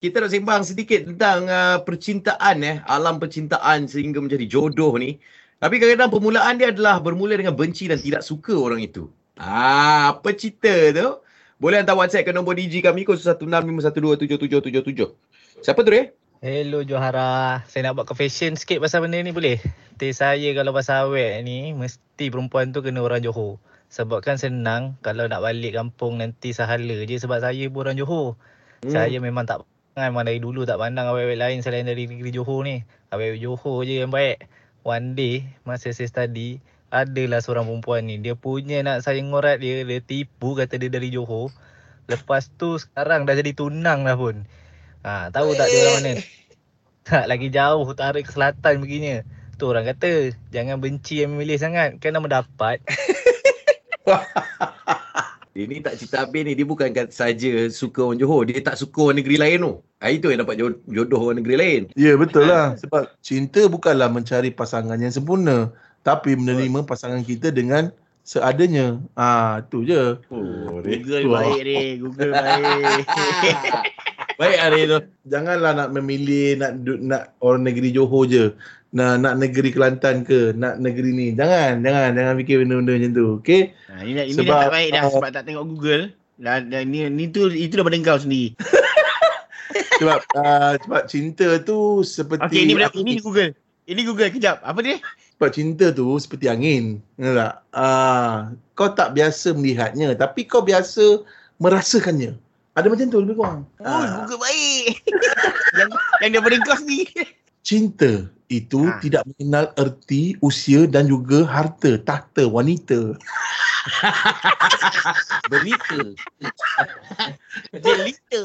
kita nak sembang sedikit tentang uh, percintaan eh, alam percintaan sehingga menjadi jodoh ni. Tapi kadang-kadang permulaan dia adalah bermula dengan benci dan tidak suka orang itu. Ah, apa cerita tu? Boleh hantar WhatsApp ke nombor DG kami 0165127777. Siapa tu eh? Hello Johara. Saya nak buat confession sikit pasal benda ni boleh? Teh saya kalau pasal awet ni, mesti perempuan tu kena orang Johor. Sebab kan senang kalau nak balik kampung nanti sahala je sebab saya pun orang Johor. Hmm. Saya memang tak Memang dari dulu tak pandang awet-awet lain selain dari negeri Johor ni. Awet-awet Johor je yang baik. One day, masa saya study, adalah seorang perempuan ni. Dia punya nak saya ngorat dia, dia tipu kata dia dari Johor. Lepas tu sekarang dah jadi tunang lah pun. Ha, tahu tak dia orang mana? Tak lagi jauh, tarik ke selatan begini. Tu orang kata, jangan benci yang memilih sangat. Kan nama dapat. Ini tak cerita habis ni. Dia bukan saja suka orang Johor. Dia tak suka orang negeri lain tu. Ha, itu yang dapat jodoh orang negeri lain. Ya betul lah. Sebab cinta bukanlah mencari pasangan yang sempurna. Tapi menerima pasangan kita dengan seadanya. Ah, tu je. Oh, Google baik ni. Google baik. baik hari tu. Janganlah nak memilih nak nak orang negeri Johor je nak nak negeri Kelantan ke, nak negeri ni. Jangan, jangan, jangan fikir benda-benda macam tu. Okey? Ha, ini ini sebab, dah tak baik dah uh, sebab tak tengok Google. Dan, dan ni ni tu itu dah kau sendiri. sebab uh, sebab cinta tu seperti Okey, ini berapa ini Google. Ini Google kejap. Apa dia? Sebab cinta tu seperti angin. Tahu tak? Uh, kau tak biasa melihatnya tapi kau biasa merasakannya. Ada macam tu lebih kurang. Oh, uh. Google baik. yang yang daripada kau sendiri. Cinta itu ha. tidak mengenal erti, usia dan juga harta, tahta, wanita. Berita. Jelita.